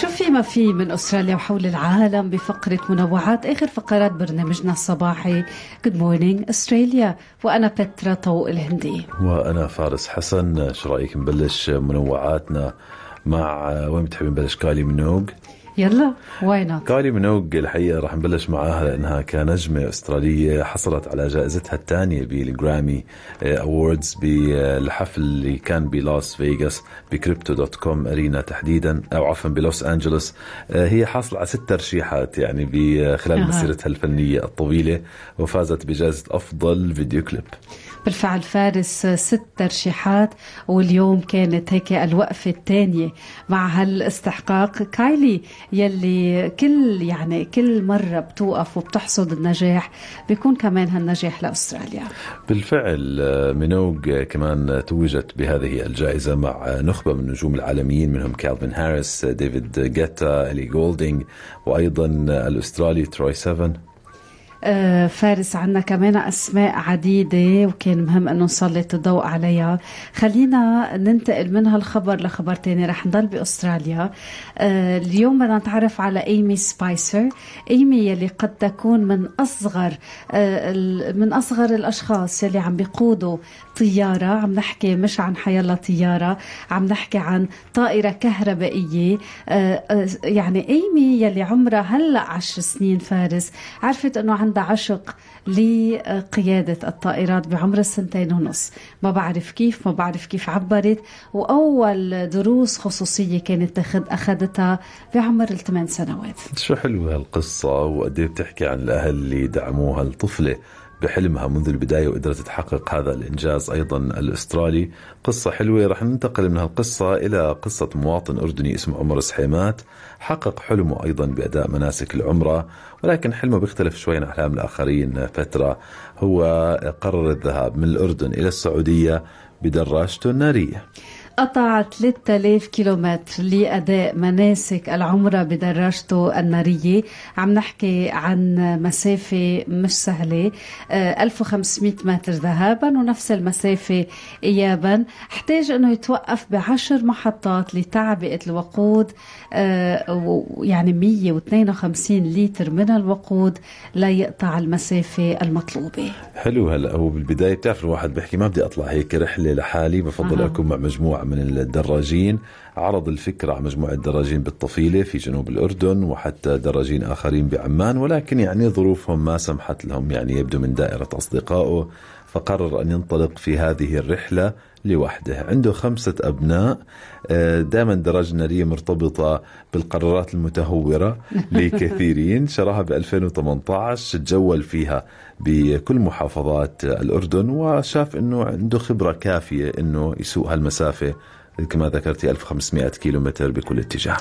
شو في ما في من أستراليا وحول العالم بفقرة منوعات آخر فقرات برنامجنا الصباحي؟ Good Morning Australia وأنا بترا طوق الهندي. وأنا فارس حسن. شو رأيك نبلش منوعاتنا مع وين بتحبي نبلش؟ كايلي مينوغ. يلا why not. كايلي مينوغ الحقيقة راح نبلش معاها لأنها كنجمة أسترالية حصلت على جائزتها الثانية بال Grammy Awards بالحفل اللي كان بلاس فيغاس ب Crypto.com Arena تحديدا أو عفوا بلوس أنجلوس. هي حاصلة على ست ترشيحات يعني خلال مسيرتها الفنية الطويلة وفازت بجائزة أفضل فيديو كليب. بالفعل فارس ست ترشيحات واليوم كانت هيك الوقفة الثانية مع هالاستحقاق. كايلي يلي كل يعني كل مرة بتوقف وبتحصد النجاح بيكون كمان هالنجاح لأستراليا. بالفعل مينوغ كمان توجت بهذه الجائزة مع نخبة من النجوم العالميين منهم كالفين هاريس ديفيد جيتا إلي جولدينج وأيضا الأسترالي تروي سيفن. فارس عنا كمان أسماء عديدة وكان مهم أنه نسلط الضوء عليها. خلينا ننتقل من هالخبر لخبر تاني. رح نضل بأستراليا. اليوم بدنا نتعرف على إيمي سبايسر. إيمي يلي قد تكون من أصغر من أصغر الأشخاص يلي عم بيقودوا طيارة. عم نحكي مش عن حيالله طيارة عم نحكي عن طائرة كهربائية. يعني إيمي يلي عمرها هلأ عشر سنين فارس عرفت أنه عندها عشق لقيادة الطائرات بعمر السنتين ونص. ما بعرف كيف ما بعرف كيف عبرت. وأول دروس خصوصية كانت تاخد أخذتها بعمر الثمان سنوات. شو حلوة هالقصة؟ وقد بتحكي عن الأهل اللي دعموها الطفلة؟ بحلمها منذ البداية وقدرت تحقق هذا الإنجاز أيضا الأسترالي. قصة حلوة رح ننتقل من هالقصة إلى قصة مواطن أردني اسمه عمر سحيمات. حقق حلمه أيضا بأداء مناسك العمرة ولكن حلمه بيختلف شوي عن أحلام الآخرين. فترة هو قرر الذهاب من الأردن إلى السعودية بدراجته النارية. قطع 3000 كيلومتر لأداء مناسك العمرة بدراجته النارية. عم نحكي عن مسافة مش سهلة. 1500 متر ذهابا ونفس المسافة إيابا. احتاج أنه يتوقف بعشر محطات لتعبئة الوقود. يعني 152 لتر من الوقود ليقطع المسافة المطلوبة. حلو هلا هو بالبداية بتعرف الواحد بيحكي ما بدي أطلع هيك رحلة لحالي بفضل. أكون مع مجموعة من الدراجين عرض الفكرة على مجموعة دراجين بالطفيلة في جنوب الأردن وحتى دراجين آخرين بعمان ولكن يعني ظروفهم ما سمحت لهم يعني يبدو من دائرة أصدقائه فقرر أن ينطلق في هذه الرحلة. لوحده. عنده خمسة أبناء دائما دراجة نارية مرتبطة بالقرارات المتهورة لكثيرين. شراها ب 2018 تجول فيها بكل محافظات الأردن وشاف أنه عنده خبرة كافية أنه يسوق هالمسافة كما ذكرتي 1500 كيلومتر بكل اتجاه.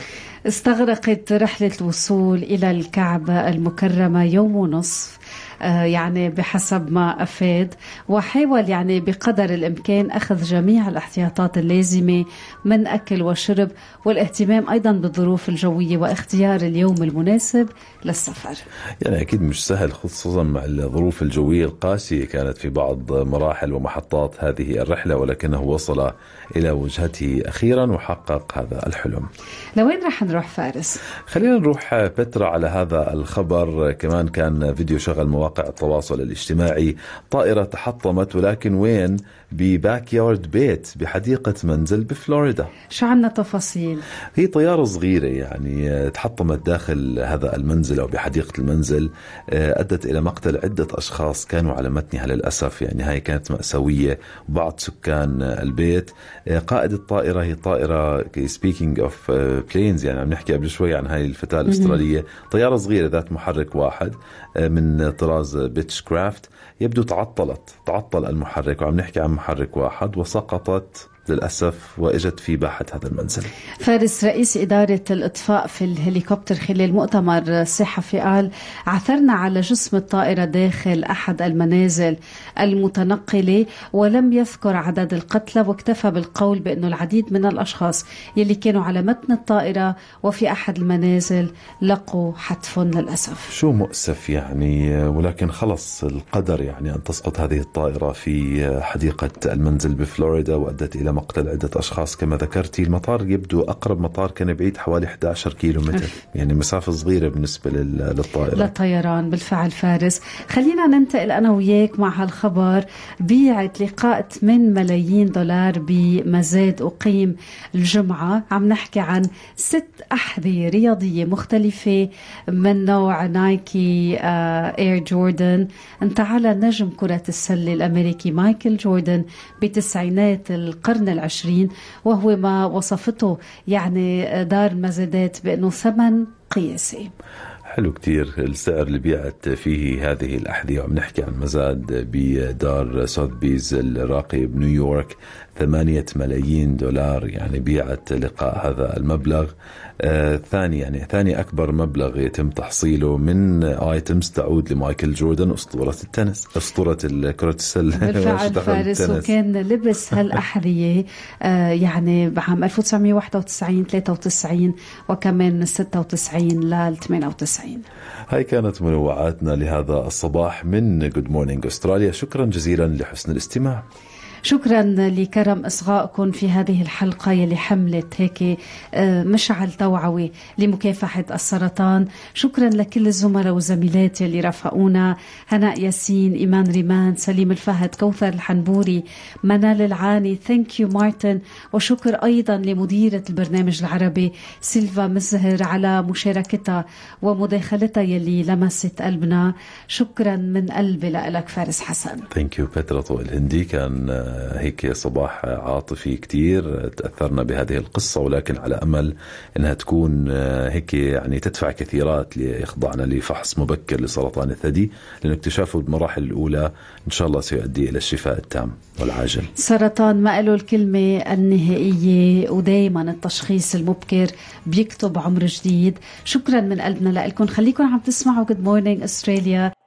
استغرقت رحلة الوصول إلى الكعبة المكرمة يوم ونصف. يعني بحسب ما أفاد. وحاول يعني بقدر الإمكان أخذ جميع الاحتياطات اللازمة من أكل وشرب والاهتمام أيضا بالظروف الجوية واختيار اليوم المناسب للسفر. يعني أكيد مش سهل خصوصا مع الظروف الجوية القاسية كانت في بعض مراحل ومحطات هذه الرحلة ولكنه وصل إلى وجهته أخيرا وحقق هذا الحلم. لوين رح نروح فارس؟ خلينا نروح بترا على هذا الخبر. كمان كان فيديو شغل مواقع التواصل الاجتماعي. طائرة تحطمت ولكن وين؟ بباك يارد بيت بحديقة منزل بفلوريدا. شو عنا تفاصيل؟ هي طيارة صغيرة يعني تحطمت داخل هذا المنزل أو بحديقة المنزل أدت إلى مقتل عدة أشخاص كانوا على متنها للأسف يعني هاي كانت مأساوية بعض سكان البيت. قائد الطائرة هي طائرة speaking of planes يعني عم نحكي قبل شوي عن هاي الفتاة الأسترالية. طيارة صغيرة ذات محرك واحد من طراز بيتش كرافت يبدو تعطلت تعطل المحرك وعم نحكي عن محرك واحد وسقطت للأسف وإجت في باحة هذا المنزل. فارس رئيس إدارة الإطفاء في الهليكوبتر خلال مؤتمر صحفي قال عثرنا على جسم الطائرة داخل أحد المنازل المتنقلة ولم يذكر عدد القتلى واكتفى بالقول بأنه العديد من الأشخاص يلي كانوا على متن الطائرة وفي أحد المنازل لقوا حتف للأسف. شو مؤسف يعني؟ ولكن خلص القدر يعني أن تسقط هذه الطائرة في حديقة المنزل بفلوريدا وأدت إلى مقتل عدة أشخاص. كما ذكرتي المطار يبدو أقرب مطار كان بعيد حوالي 11 كيلو متر يعني مسافة صغيرة بالنسبة للطائرة. للطيران بالفعل فارس. خلينا ننتقل أنا وياك مع هالخبر. بيعة لقاء 8 ملايين دولار بمزاد أقيم الجمعة. عم نحكي عن ست أحذية رياضية مختلفة من نوع نايكي اير جوردن انتعل نجم كرة السلة الأمريكي مايكل جوردن بتسعينات القرن العشرين وهو ما وصفته يعني دار المزادات بأنه ثمن قياسي. حلو كتير السعر اللي بيعت فيه هذه الأحذية. وعم نحكي عن مزاد بدار سوثبيز الراقي بنيويورك. ثمانية ملايين دولار يعني بيعت لقاء هذا المبلغ. آه ثاني يعني ثاني أكبر مبلغ يتم تحصيله من items تعود لمايكل جوردن أسطورة التنس أسطورة كرة السلة. بالفعل فارس وكان لبس هالأحذية آه يعني بعام 1991 93 وكمان 96 لل 98 هاي كانت منوعاتنا لهذا الصباح من Good Morning Australia شكرا جزيلا لحسن الاستماع. شكرا لكرم إصغائكم في هذه الحلقة يلي حملت هيك آه، مشعل توعوي لمكافحة السرطان. شكرا لكل الزملاء والزميلات يلي رافقونا. هناء ياسين إيمان ريمان سليم الفهد كوثر الحنبوري منال العاني thank you مارتن. وشكر أيضا لمديرة البرنامج العربي سيلفا مزهر على مشاركتها ومداخلتها يلي لمست قلبنا. شكرا من قلبي لك فارس حسن. thank you بترا الهندي كان هيك صباح عاطفي كتير تأثرنا بهذه القصة ولكن على أمل أنها تكون آه، هيك يعني تدفع كثيرات ليخضعن لفحص مبكر لسرطان الثدي لأن اكتشافه بالمراحل الأولى إن شاء الله سيؤدي إلى الشفاء التام والعاجل. سرطان ما له الكلمة النهائية ودايما التشخيص المبكر بيكتب عمر جديد. شكرا من قلبنا لكم. خليكم عم تسمعوا Good Morning Australia.